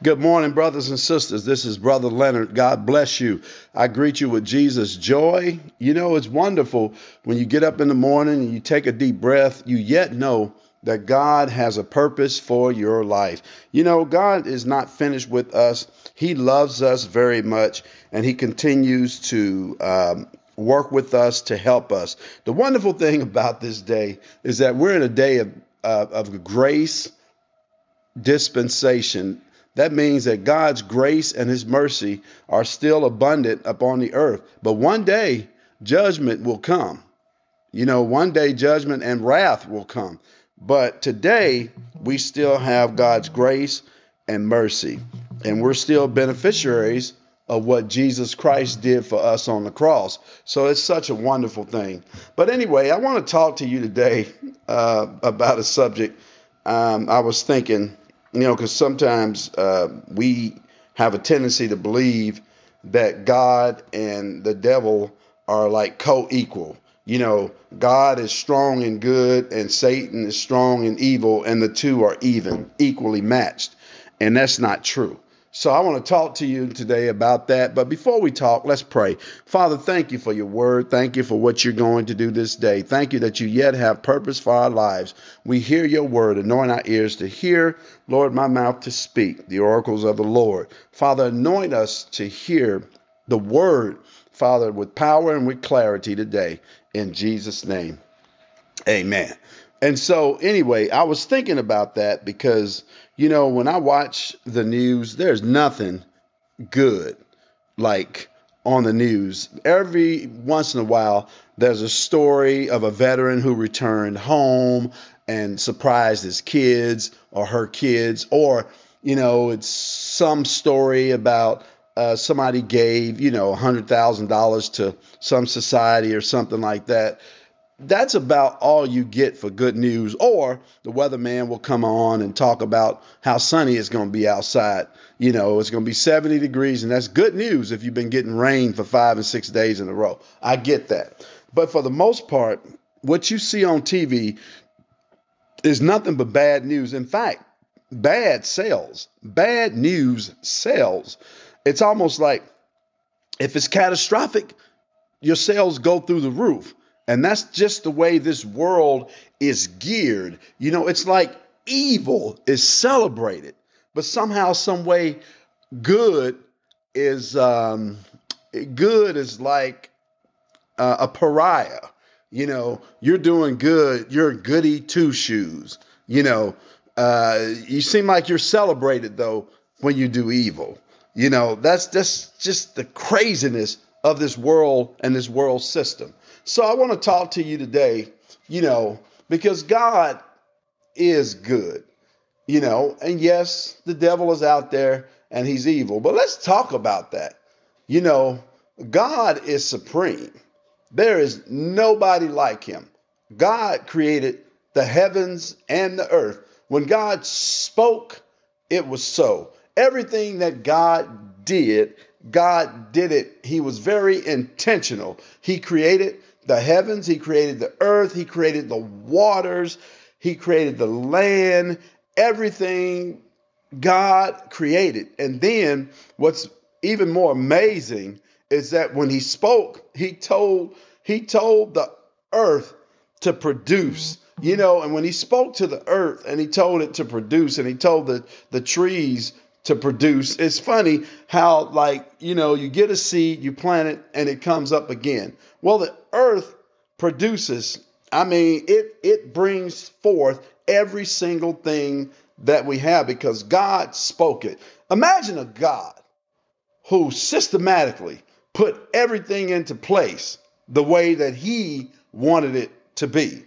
Good morning, brothers and sisters. This is Brother Leonard. God bless you. I greet you with Jesus' joy. You know, it's wonderful when you get up in the morning and you take a deep breath, you yet know that God has a purpose for your life. You know, God is not finished with us, He loves us very much, and He continues to. Um, work with us to help us. The wonderful thing about this day is that we're in a day of, uh, of grace dispensation that means that God's grace and his mercy are still abundant upon the earth. But one day, judgment will come. You know, one day, judgment and wrath will come. But today, we still have God's grace and mercy. And we're still beneficiaries of what Jesus Christ did for us on the cross. So it's such a wonderful thing. But anyway, I want to talk to you today uh, about a subject. Um, I was thinking you know, because sometimes uh, we have a tendency to believe that God and the devil are like co equal. You know, God is strong and good, and Satan is strong and evil, and the two are even, equally matched. And that's not true. So I want to talk to you today about that. But before we talk, let's pray. Father, thank you for your word. Thank you for what you're going to do this day. Thank you that you yet have purpose for our lives. We hear your word, anoint our ears to hear, Lord, my mouth to speak the oracles of the Lord. Father, anoint us to hear the word, Father, with power and with clarity today. In Jesus' name, amen. And so, anyway, I was thinking about that because, you know, when I watch the news, there's nothing good like on the news. Every once in a while, there's a story of a veteran who returned home and surprised his kids or her kids, or, you know, it's some story about uh, somebody gave, you know, $100,000 to some society or something like that that's about all you get for good news. Or the weatherman will come on and talk about how sunny it's going to be outside. You know, it's going to be 70 degrees, and that's good news if you've been getting rain for five and six days in a row. I get that. But for the most part, what you see on TV is nothing but bad news. In fact, bad sells. Bad news sells. It's almost like if it's catastrophic, your sales go through the roof. And that's just the way this world is geared. You know, it's like evil is celebrated, but somehow, some way, good is um, good is like uh, a pariah. You know, you're doing good. You're goody two shoes. You know, uh, you seem like you're celebrated though when you do evil. You know, that's that's just the craziness of this world and this world system. So I want to talk to you today, you know, because God is good, you know, and yes, the devil is out there and he's evil, but let's talk about that. You know, God is supreme. There is nobody like him. God created the heavens and the earth. When God spoke, it was so. Everything that God did, God did it. He was very intentional. He created the heavens, He created the earth, He created the waters, He created the land, everything God created. And then what's even more amazing is that when He spoke, He told He told the earth to produce. You know, and when he spoke to the earth and he told it to produce and he told the, the trees to produce. It's funny how, like, you know, you get a seed, you plant it, and it comes up again. Well, the earth produces, I mean, it, it brings forth every single thing that we have because God spoke it. Imagine a God who systematically put everything into place the way that He wanted it to be.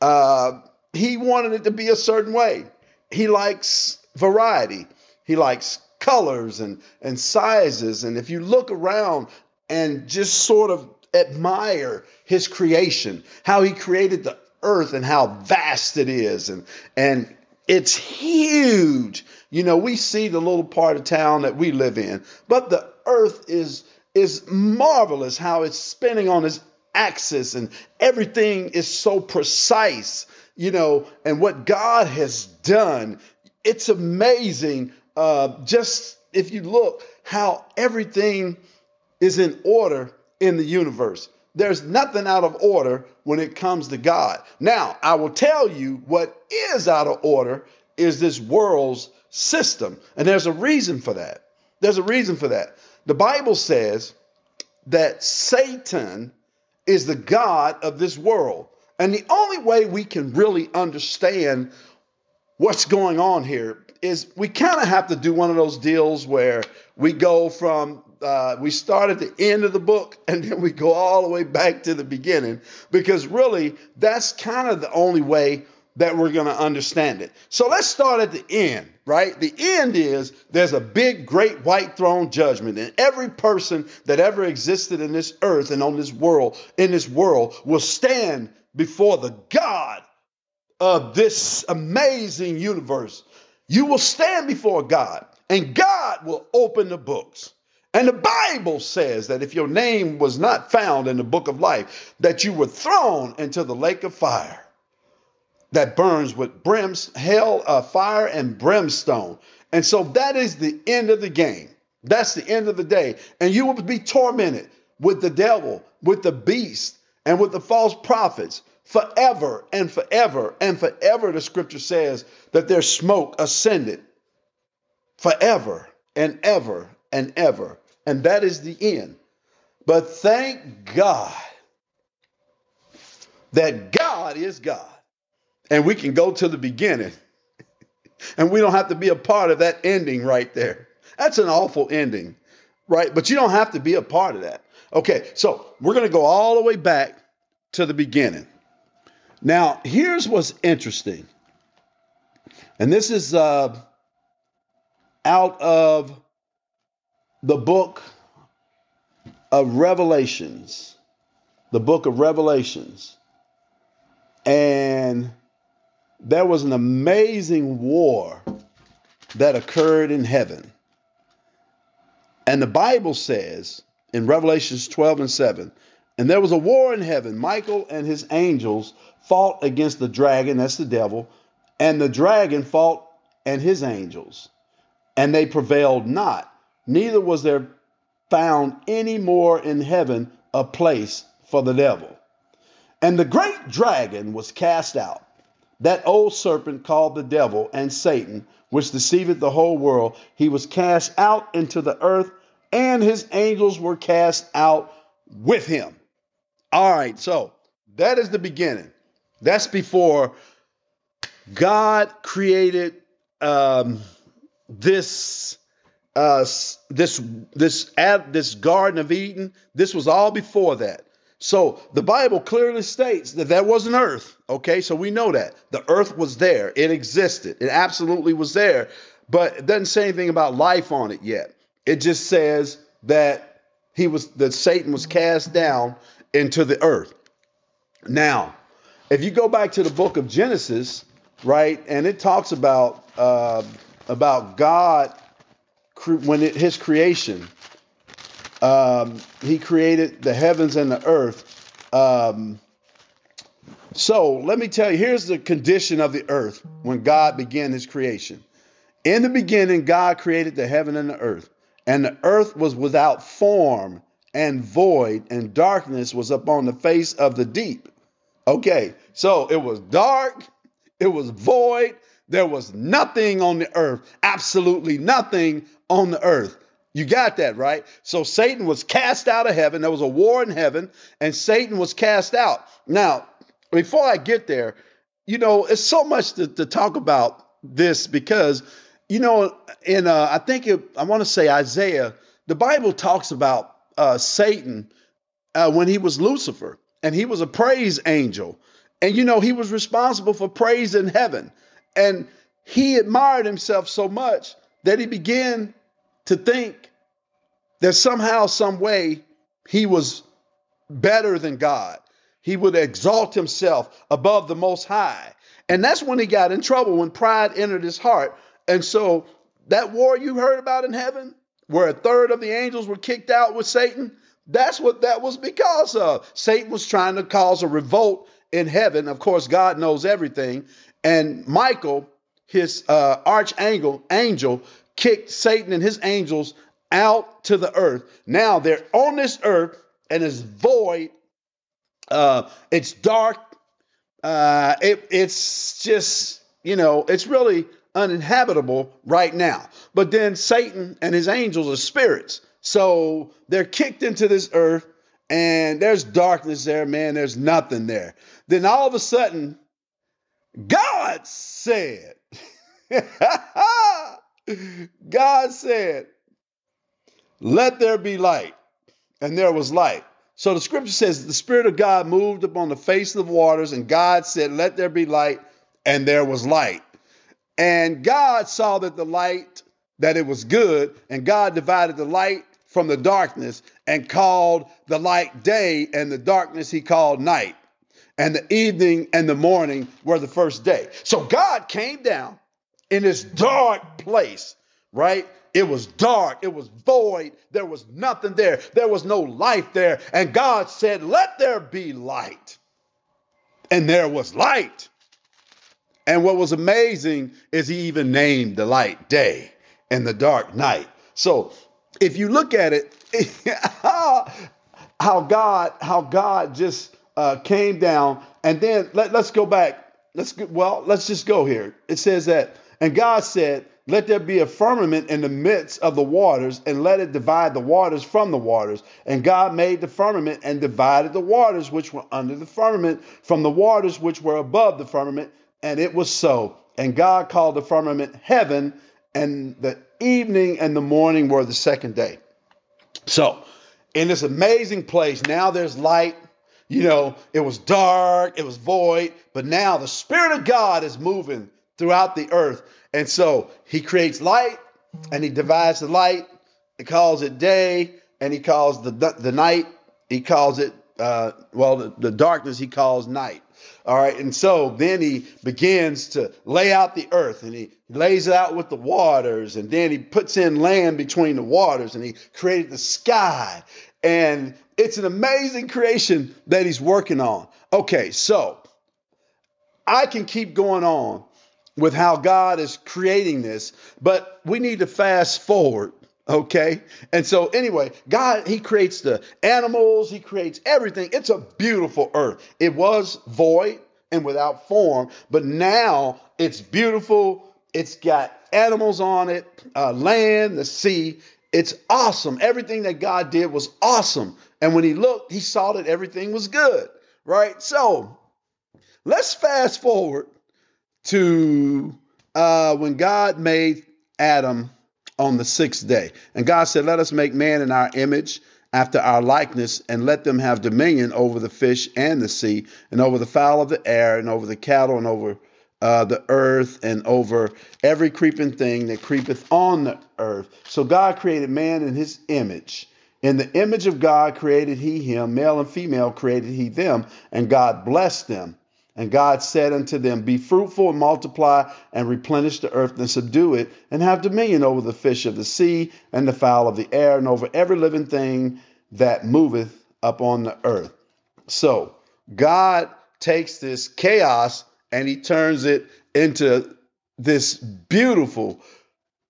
Uh, he wanted it to be a certain way. He likes variety. He likes colors and, and sizes. And if you look around and just sort of admire his creation, how he created the earth and how vast it is, and, and it's huge. You know, we see the little part of town that we live in, but the earth is is marvelous how it's spinning on its axis and everything is so precise, you know, and what God has done, it's amazing uh, just if you look how everything is in order in the universe. There's nothing out of order when it comes to God. Now, I will tell you what is out of order is this world's system. And there's a reason for that. There's a reason for that. The Bible says that Satan is the God of this world. And the only way we can really understand what's going on here is we kind of have to do one of those deals where we go from uh, we start at the end of the book and then we go all the way back to the beginning because really that's kind of the only way that we're going to understand it. So let's start at the end, right? The end is there's a big, great white throne judgment, and every person that ever existed in this earth and on this world, in this world, will stand before the God of this amazing universe. You will stand before God, and God will open the books. And the Bible says that if your name was not found in the book of life, that you were thrown into the lake of fire that burns with brims, hell, uh, fire, and brimstone. And so that is the end of the game. That's the end of the day. And you will be tormented with the devil, with the beast, and with the false prophets forever and forever and forever. The scripture says that their smoke ascended forever and ever and ever. And that is the end. But thank God that God is God and we can go to the beginning. and we don't have to be a part of that ending right there. That's an awful ending, right? But you don't have to be a part of that. Okay, so we're going to go all the way back to the beginning. Now, here's what's interesting. And this is uh, out of the book of Revelations. The book of Revelations. And there was an amazing war that occurred in heaven. And the Bible says in Revelations 12 and 7, and there was a war in heaven. Michael and his angels fought against the dragon, that's the devil, and the dragon fought and his angels, and they prevailed not. Neither was there found any more in heaven a place for the devil. And the great dragon was cast out that old serpent called the devil and Satan, which deceiveth the whole world, he was cast out into the earth, and his angels were cast out with him. All right, so that is the beginning. That's before God created um, this uh, this this this Garden of Eden. This was all before that. So the Bible clearly states that there was an earth. Okay, so we know that the earth was there, it existed, it absolutely was there, but it doesn't say anything about life on it yet. It just says that he was that Satan was cast down into the earth. Now, if you go back to the book of Genesis, right, and it talks about uh, about God when it, His creation um, he created the heavens and the earth. Um, so let me tell you here's the condition of the earth when God began his creation. In the beginning, God created the heaven and the earth, and the earth was without form and void, and darkness was upon the face of the deep. Okay, so it was dark, it was void, there was nothing on the earth, absolutely nothing on the earth. You got that, right? So Satan was cast out of heaven. There was a war in heaven, and Satan was cast out. Now, before I get there, you know, it's so much to, to talk about this because, you know, in uh, I think it, I want to say Isaiah, the Bible talks about uh, Satan uh, when he was Lucifer, and he was a praise angel, and you know he was responsible for praise in heaven, and he admired himself so much that he began to think that somehow, some way, he was better than God. He would exalt himself above the Most High. And that's when he got in trouble, when pride entered his heart. And so, that war you heard about in heaven, where a third of the angels were kicked out with Satan, that's what that was because of. Satan was trying to cause a revolt in heaven. Of course, God knows everything. And Michael his uh, archangel angel kicked Satan and his angels out to the earth. Now they're on this earth and it's void. Uh, it's dark. Uh, it, it's just, you know, it's really uninhabitable right now. But then Satan and his angels are spirits. So they're kicked into this earth and there's darkness there, man. There's nothing there. Then all of a sudden, God said, God said, let there be light. And there was light. So the scripture says the Spirit of God moved upon the face of the waters, and God said, Let there be light, and there was light. And God saw that the light, that it was good, and God divided the light from the darkness and called the light day, and the darkness he called night. And the evening and the morning were the first day. So God came down in this dark place, right? It was dark, it was void, there was nothing there, there was no life there. And God said, Let there be light. And there was light. And what was amazing is he even named the light day and the dark night. So if you look at it, how God, how God just uh, came down, and then let, us go back. Let's go, well, let's just go here. It says that, and God said, "Let there be a firmament in the midst of the waters, and let it divide the waters from the waters." And God made the firmament and divided the waters which were under the firmament from the waters which were above the firmament, and it was so. And God called the firmament heaven, and the evening and the morning were the second day. So, in this amazing place, now there's light. You know, it was dark, it was void, but now the Spirit of God is moving throughout the earth. And so he creates light and he divides the light. He calls it day and he calls the, the night, he calls it, uh, well, the, the darkness he calls night. All right. And so then he begins to lay out the earth and he lays it out with the waters. And then he puts in land between the waters and he created the sky. And it's an amazing creation that he's working on. Okay. So I can keep going on with how God is creating this, but we need to fast forward Okay. And so, anyway, God, He creates the animals, He creates everything. It's a beautiful earth. It was void and without form, but now it's beautiful. It's got animals on it, uh, land, the sea. It's awesome. Everything that God did was awesome. And when He looked, He saw that everything was good. Right. So, let's fast forward to uh, when God made Adam on the sixth day. And God said, Let us make man in our image, after our likeness, and let them have dominion over the fish and the sea, and over the fowl of the air, and over the cattle, and over uh, the earth, and over every creeping thing that creepeth on the earth. So God created man in his image. In the image of God created he him, male and female created he them, and God blessed them. And God said unto them, Be fruitful and multiply and replenish the earth and subdue it, and have dominion over the fish of the sea and the fowl of the air, and over every living thing that moveth upon the earth. So God takes this chaos and he turns it into this beautiful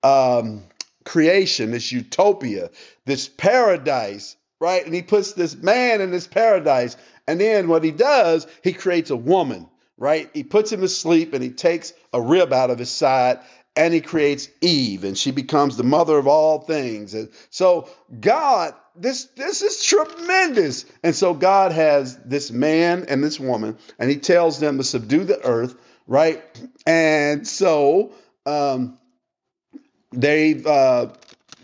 um, creation, this utopia, this paradise, right? And he puts this man in this paradise and then what he does, he creates a woman, right? He puts him to sleep and he takes a rib out of his side and he creates Eve and she becomes the mother of all things. And so God, this this is tremendous. And so God has this man and this woman and he tells them to subdue the earth, right? And so um they've uh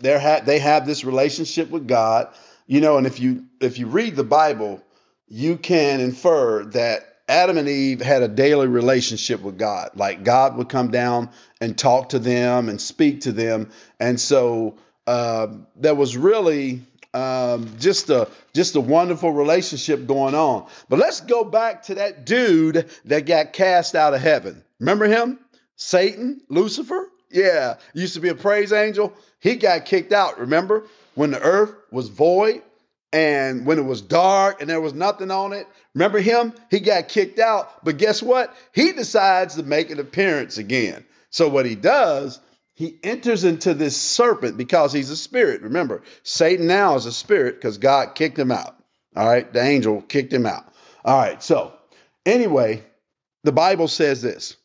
they ha- they have this relationship with God, you know, and if you if you read the Bible, you can infer that Adam and Eve had a daily relationship with God. Like God would come down and talk to them and speak to them. And so uh, there was really um, just a just a wonderful relationship going on. But let's go back to that dude that got cast out of heaven. Remember him? Satan, Lucifer? Yeah, used to be a praise angel. He got kicked out, remember? When the earth was void and when it was dark and there was nothing on it, remember him? He got kicked out. But guess what? He decides to make an appearance again. So what he does, he enters into this serpent because he's a spirit. Remember, Satan now is a spirit because God kicked him out. All right, the angel kicked him out. All right, so anyway, the Bible says this.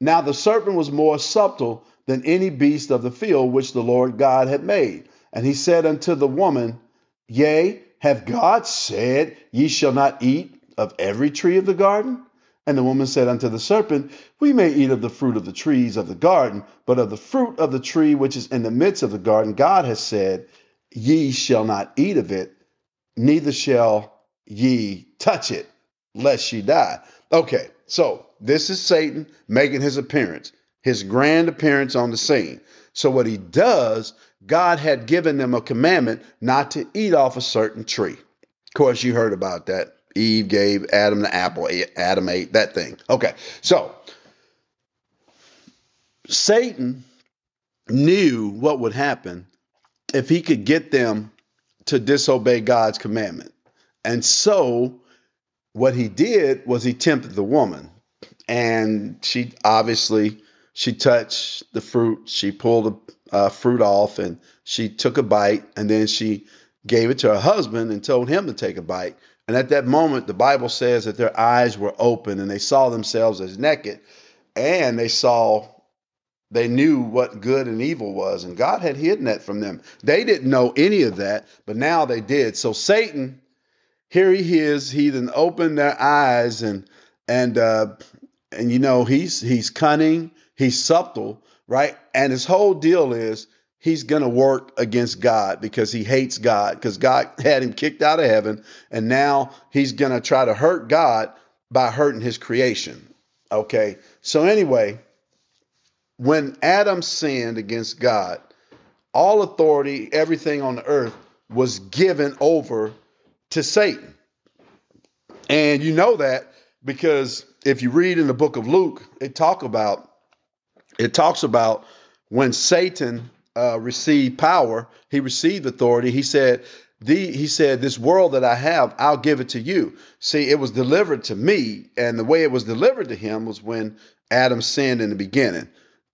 Now the serpent was more subtle than any beast of the field which the Lord God had made. And he said unto the woman, Yea, have God said, Ye shall not eat of every tree of the garden? And the woman said unto the serpent, We may eat of the fruit of the trees of the garden, but of the fruit of the tree which is in the midst of the garden, God has said, Ye shall not eat of it, neither shall ye touch it, lest ye die. Okay, so this is Satan making his appearance his grand appearance on the scene. So, what he does, God had given them a commandment not to eat off a certain tree. Of course, you heard about that. Eve gave Adam the apple, Adam ate that thing. Okay, so Satan knew what would happen if he could get them to disobey God's commandment. And so, what he did was he tempted the woman. And she obviously she touched the fruit. She pulled uh, fruit off and she took a bite and then she gave it to her husband and told him to take a bite. And at that moment, the Bible says that their eyes were open and they saw themselves as naked and they saw, they knew what good and evil was. And God had hidden that from them. They didn't know any of that, but now they did. So Satan, here he is, he then opened their eyes and, and, uh, and you know, he's, he's cunning He's subtle, right? And his whole deal is he's going to work against God because he hates God because God had him kicked out of heaven. And now he's going to try to hurt God by hurting his creation. Okay. So, anyway, when Adam sinned against God, all authority, everything on the earth was given over to Satan. And you know that because if you read in the book of Luke, it talk about it talks about when Satan uh, received power, he received authority. He said, the, he said, This world that I have, I'll give it to you. See, it was delivered to me, and the way it was delivered to him was when Adam sinned in the beginning.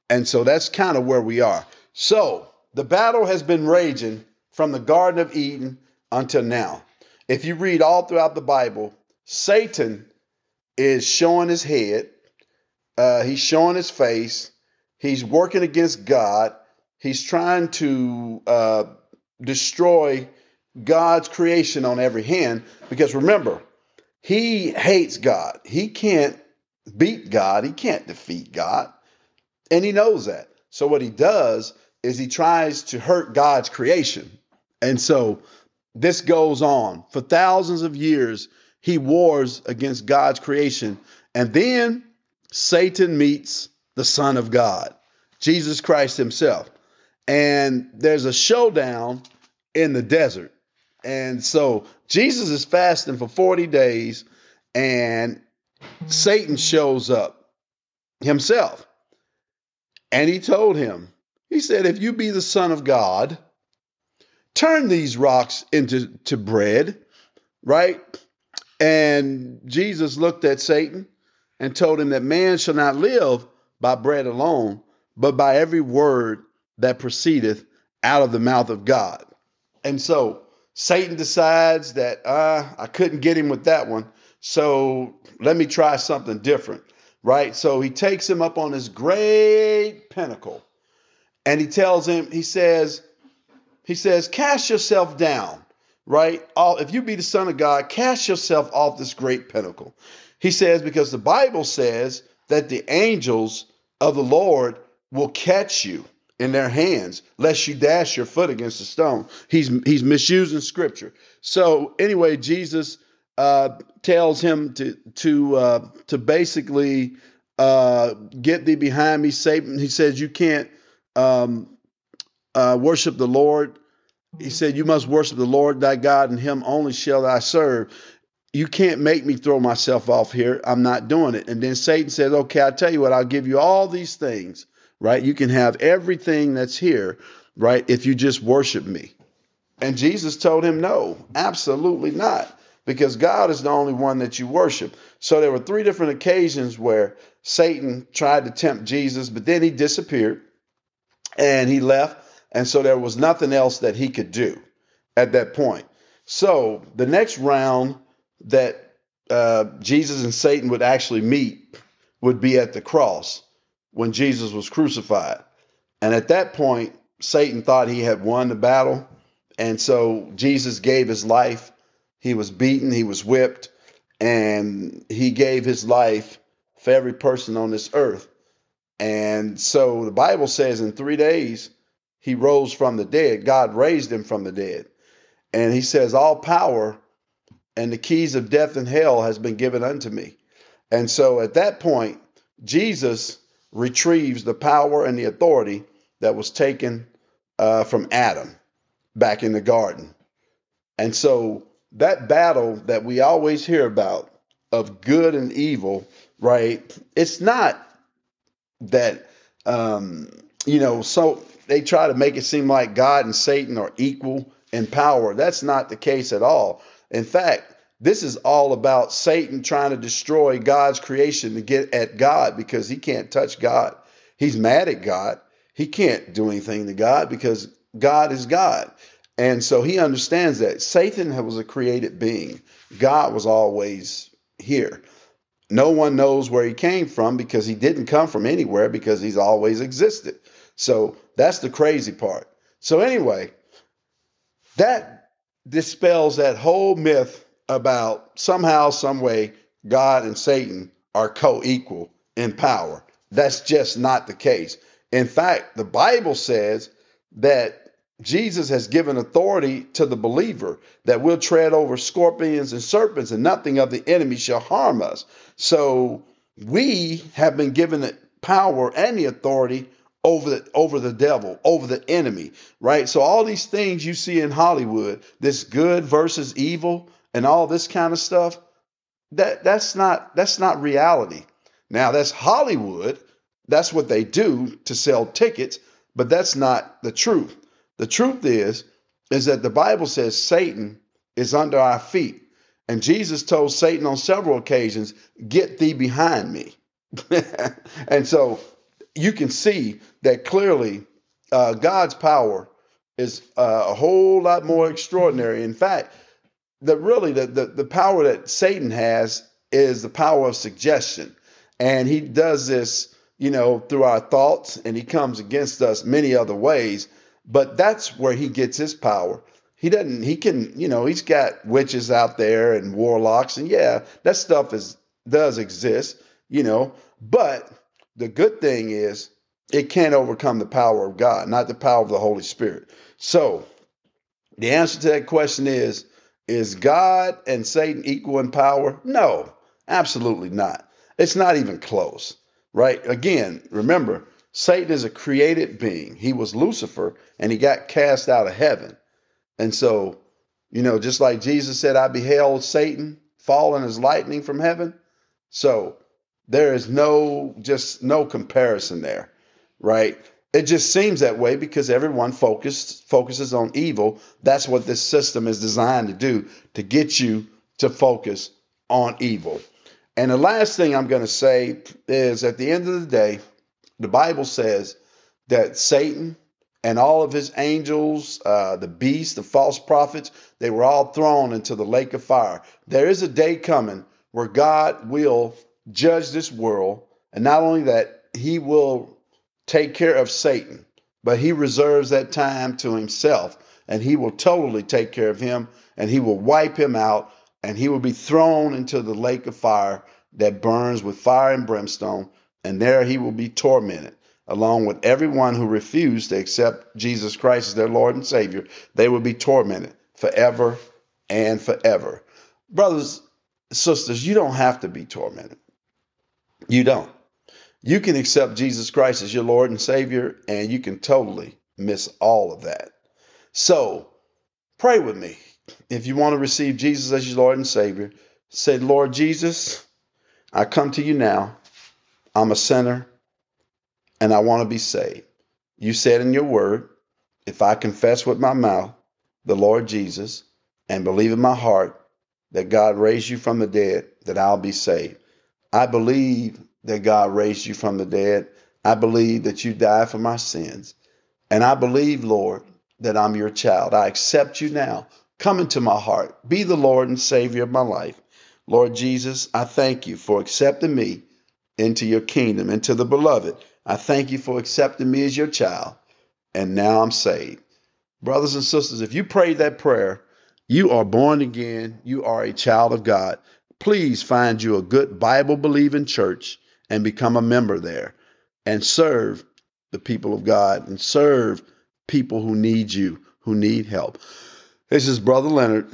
And so that's kind of where we are. So the battle has been raging from the Garden of Eden until now. If you read all throughout the Bible, Satan is showing his head, uh, he's showing his face, He's working against God. He's trying to uh, destroy God's creation on every hand. Because remember, he hates God. He can't beat God. He can't defeat God. And he knows that. So what he does is he tries to hurt God's creation. And so this goes on for thousands of years. He wars against God's creation. And then Satan meets the Son of God, Jesus Christ Himself. And there's a showdown in the desert. And so Jesus is fasting for 40 days, and Satan shows up himself. And he told him, he said, If you be the Son of God, turn these rocks into to bread, right? And Jesus looked at Satan and told him that man shall not live by bread alone, but by every word that proceedeth out of the mouth of God. And so Satan decides that uh, I couldn't get him with that one, so let me try something different, right? So he takes him up on this great pinnacle, and he tells him, he says, he says, cast yourself down, right? All, if you be the son of God, cast yourself off this great pinnacle. He says, because the Bible says that the angels of the Lord will catch you in their hands, lest you dash your foot against a stone. He's he's misusing scripture. So anyway, Jesus uh, tells him to to uh, to basically uh, get thee behind me, Satan. He says you can't um, uh, worship the Lord. He said you must worship the Lord thy God, and Him only shall I serve you can't make me throw myself off here. I'm not doing it. And then Satan says, okay, I'll tell you what, I'll give you all these things, right? You can have everything that's here, right? If you just worship me. And Jesus told him, no, absolutely not, because God is the only one that you worship. So there were three different occasions where Satan tried to tempt Jesus, but then he disappeared and he left. And so there was nothing else that he could do at that point. So the next round that uh, Jesus and Satan would actually meet would be at the cross when Jesus was crucified. And at that point, Satan thought he had won the battle. And so Jesus gave his life. He was beaten, he was whipped, and he gave his life for every person on this earth. And so the Bible says in three days he rose from the dead. God raised him from the dead. And he says, All power and the keys of death and hell has been given unto me. And so at that point, Jesus retrieves the power and the authority that was taken uh, from Adam back in the garden. And so that battle that we always hear about of good and evil, right? It's not that, um, you know, so they try to make it seem like God and Satan are equal in power. That's not the case at all. In fact, this is all about Satan trying to destroy God's creation to get at God because he can't touch God. He's mad at God. He can't do anything to God because God is God. And so he understands that Satan was a created being. God was always here. No one knows where he came from because he didn't come from anywhere because he's always existed. So that's the crazy part. So, anyway, that dispels that whole myth about somehow, some way, God and Satan are co equal in power. That's just not the case. In fact, the Bible says that Jesus has given authority to the believer that we'll tread over scorpions and serpents, and nothing of the enemy shall harm us. So we have been given the power and the authority over the over the devil, over the enemy, right? So all these things you see in Hollywood, this good versus evil, and all this kind of stuff, that that's not that's not reality. Now that's Hollywood. That's what they do to sell tickets, but that's not the truth. The truth is is that the Bible says Satan is under our feet. And Jesus told Satan on several occasions, "Get thee behind me." and so you can see that clearly uh, God's power is uh, a whole lot more extraordinary. In fact, the really the, the the power that Satan has is the power of suggestion, and he does this, you know, through our thoughts, and he comes against us many other ways. But that's where he gets his power. He doesn't. He can, you know, he's got witches out there and warlocks, and yeah, that stuff is does exist, you know. But the good thing is it can't overcome the power of God, not the power of the Holy Spirit. So the answer to that question is is God and Satan equal in power? No, absolutely not. It's not even close, right? Again, remember, Satan is a created being. He was Lucifer and he got cast out of heaven. And so, you know, just like Jesus said, I beheld Satan falling as lightning from heaven. So there is no, just no comparison there, right? It just seems that way because everyone focused focuses on evil. That's what this system is designed to do to get you to focus on evil. And the last thing I'm going to say is at the end of the day, the Bible says that Satan and all of his angels, uh, the beast, the false prophets, they were all thrown into the lake of fire. There is a day coming where God will judge this world. And not only that, he will take care of Satan, but he reserves that time to himself and he will totally take care of him and he will wipe him out and he will be thrown into the lake of fire that burns with fire and brimstone and there he will be tormented along with everyone who refused to accept Jesus Christ as their Lord and Savior they will be tormented forever and forever brothers sisters you don't have to be tormented you don't you can accept Jesus Christ as your Lord and Savior, and you can totally miss all of that. So, pray with me. If you want to receive Jesus as your Lord and Savior, say, Lord Jesus, I come to you now. I'm a sinner and I want to be saved. You said in your word, if I confess with my mouth the Lord Jesus and believe in my heart that God raised you from the dead, that I'll be saved. I believe that God raised you from the dead. I believe that you died for my sins. And I believe, Lord, that I'm your child. I accept you now. Come into my heart. Be the Lord and Savior of my life. Lord Jesus, I thank you for accepting me into your kingdom, into the beloved. I thank you for accepting me as your child. And now I'm saved. Brothers and sisters, if you prayed that prayer, you are born again. You are a child of God. Please find you a good Bible believing church and become a member there and serve the people of God and serve people who need you, who need help. This is Brother Leonard.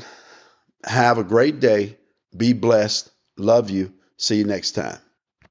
Have a great day. Be blessed. Love you. See you next time.